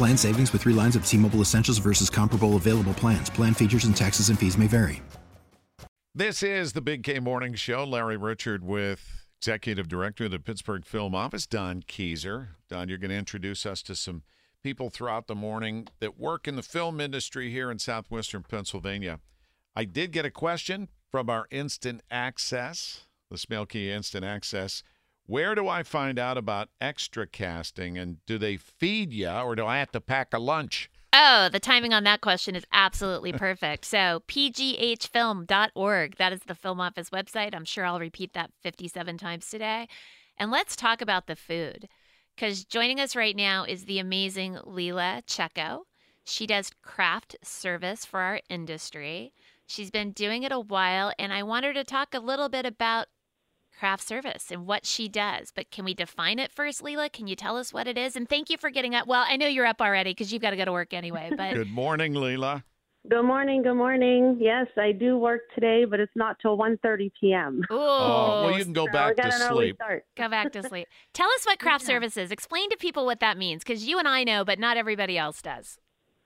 Plan savings with three lines of T Mobile Essentials versus comparable available plans. Plan features and taxes and fees may vary. This is the Big K Morning Show. Larry Richert with Executive Director of the Pittsburgh Film Office, Dawn Keezer. Dawn, you're going to introduce us to some people throughout the morning that work in the film industry here in southwestern Pennsylvania. I did get a question from our Instant Access, the Smailkey Instant Access. Where do I find out about extra casting and do they feed you or do I have to pack a lunch? Oh, the timing on that question is absolutely perfect. So, pghfilm.org, that is the Film Office website. I'm sure I'll repeat that 57 times today. And let's talk about the food because joining us right now is the amazing Lela Checco. She does craft service for our industry. She's been doing it a while, and I want her to talk a little bit about craft service and what she does. But can we define it first, Lela? Can you tell us what it is? And thank you for getting up. Well, I know you're up already because you've got to go to work anyway. But good morning, Lela. Good morning. Good morning. Yes, I do work today, but it's not till 1.30 p.m. Ooh. Oh, well, you can go So back to got an early sleep. Go back to sleep. Tell us what craft service is. Explain to people what that means because you and I know, but not everybody else does.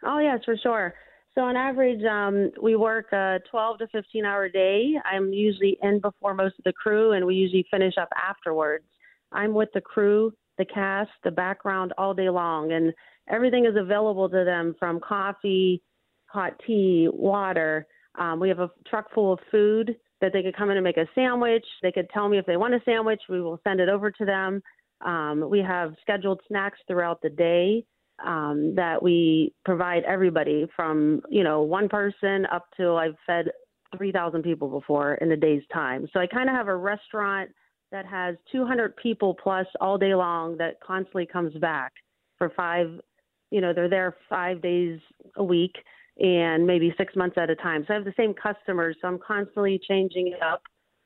Oh, yes, for sure. So on average, um, we work a 12 to 15 hour day. I'm usually in before most of the crew, and we usually finish up afterwards. I'm with the crew, the cast, the background all day long, and everything is available to them from coffee, hot tea, water. Um, we have a truck full of food that they could come in and make a sandwich. They could tell me if they want a sandwich. We will send it over to them. Um, we have scheduled snacks throughout the day um, that we provide everybody from you know one person up to I've fed 3,000 people before in a day's time. So I kind of have a restaurant that has 200 people plus all day long that constantly comes back for five. You know they're there five days a week and maybe six months at a time. So I have the same customers. So I'm constantly changing it up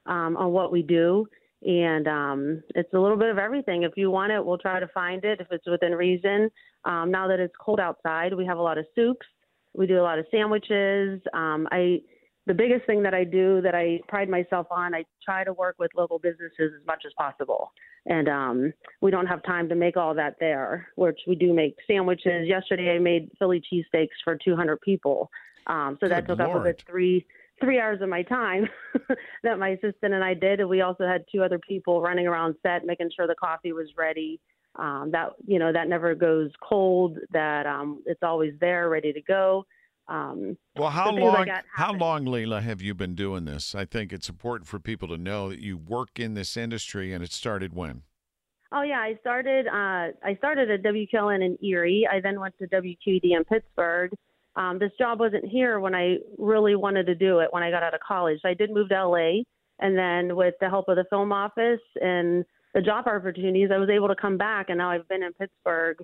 um, on what we do and um, it's a little bit of everything. If you want it, we'll try to find it if it's within reason. Um, now that it's cold outside, we have a lot of soups. We do a lot of sandwiches. Um, I the biggest thing that I do that I pride myself on, I try to work with local businesses as much as possible. And um, we don't have time to make all that there, which we do make sandwiches. Yesterday, I made Philly cheesesteaks for 200 people. Um, so that Good took up a Lord. good three three hours of my time that my assistant and I did. And we also had two other people running around set, making sure the coffee was ready. Um, that you know that never goes cold. That um, it's always there, ready to go. Um, Well, how like long? how long, Lela, have you been doing this? I think it's important for people to know that you work in this industry, and it started when. Oh yeah, I started. Uh, I started at WKLN in Erie. I then went to WQED in Pittsburgh. Um, this job wasn't here when I really wanted to do it when I got out of college. So I did move to LA, and then with the help of the film office and the job opportunities, I was able to come back, and now I've been in Pittsburgh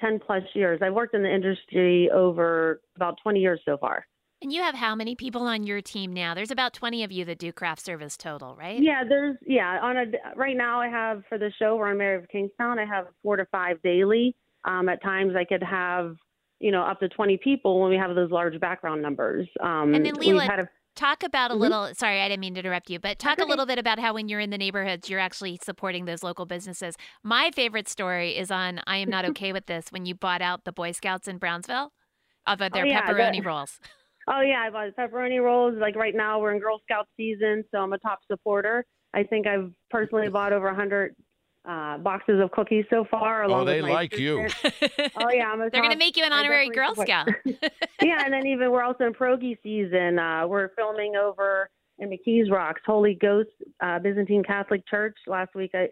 ten plus years. I've worked in the industry over about twenty years so far. And you have how many people on your team now? There's about 20 of you that do craft service total, right? Yeah, there's yeah. On a right now, I have for the show we're on Mayor of Kingstown. I have four to five daily. Um, at times, I could have you know up to twenty people when we have those large background numbers. Um, And then we've Lela, had a, Talk about a Mhm. little, sorry, I didn't mean to interrupt you, but talk That's a little bit about how when you're in the neighborhoods, you're actually supporting those local businesses. My favorite story is on I Am Not Okay With This when you bought out the Boy Scouts in Brownsville of their Oh, yeah, pepperoni rolls. oh yeah, I bought pepperoni rolls. Like right now, we're in Girl Scout season, so I'm a top supporter. I think I've personally bought over a hundred uh, boxes of cookies so far. Along Oh, they with my like you. Oh yeah, I'm a They're going to make you an honorary Girl support- Scout. yeah, and then even we're also in pierogi season. Uh, we're filming over in McKees Rocks, Holy Ghost uh, Byzantine Catholic Church. Last week, I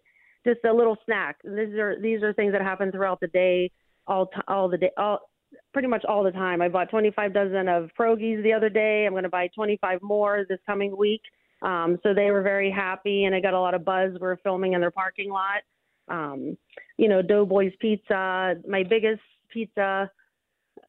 just a little snack. These are these are things that happen throughout the day, all t- all the day, all pretty much all the time. I bought 25 dozen of pierogies the other day. I'm going to buy 25 more this coming week. Um, so they were very happy, and I got a lot of buzz. We're filming in their parking lot. Um, you know, Doughboys Pizza. My biggest pizza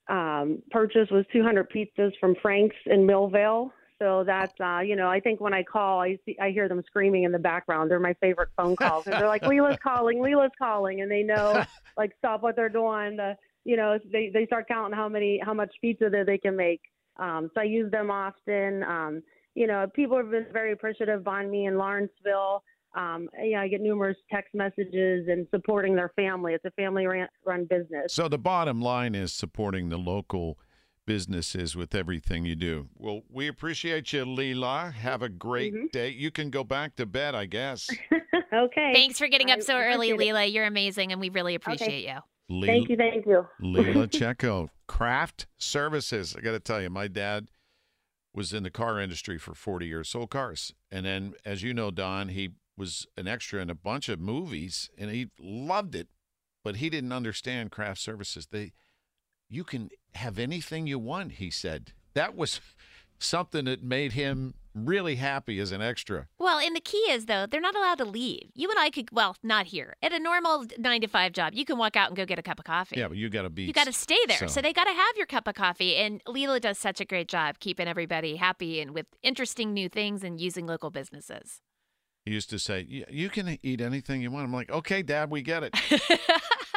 um, purchase was 200 pizzas from Frank's in Millvale. So that's, uh, you know, I think when I call, I see, I hear them screaming in the background. They're my favorite phone calls. 'cause they're like, Lela's calling, Lela's calling, and they know, like, stop what they're doing. The, you know, they they start counting how many, how much pizza that they can make. Um, so I use them often. Um, you know, people have been very appreciative on me in Lawrenceville. Um, yeah, I get numerous text messages and supporting their family. It's a family ran, run business. So the bottom line is supporting the local businesses with everything you do. Well, we appreciate you, Lela. Have a great Mhm. day. You can go back to bed, I guess. okay. Thanks for getting up I so early, appreciate it. Lela. You're amazing, and we really appreciate you. Le- Thank you, thank you. Lela Checco, craft services. I got to tell you, my dad was in the car industry for 40 years, sold cars. And then, as you know, Dawn, he was an extra in a bunch of movies and he loved it, but he didn't understand craft services. They, you can have anything you want, he said. That was something that made him really happy as an extra. Well, and the key is though, they're not allowed to leave. You and I could, well, not here. At a normal nine to five job, you can walk out and go get a cup of coffee. Yeah, but you got to be. You got to stay there. So. so- they got to have your cup of coffee. And Lela does such a great job keeping everybody happy and with interesting new things and using local businesses. He used to say, "You- "You can eat anything you want." I'm like, "Okay, Dad, we get it."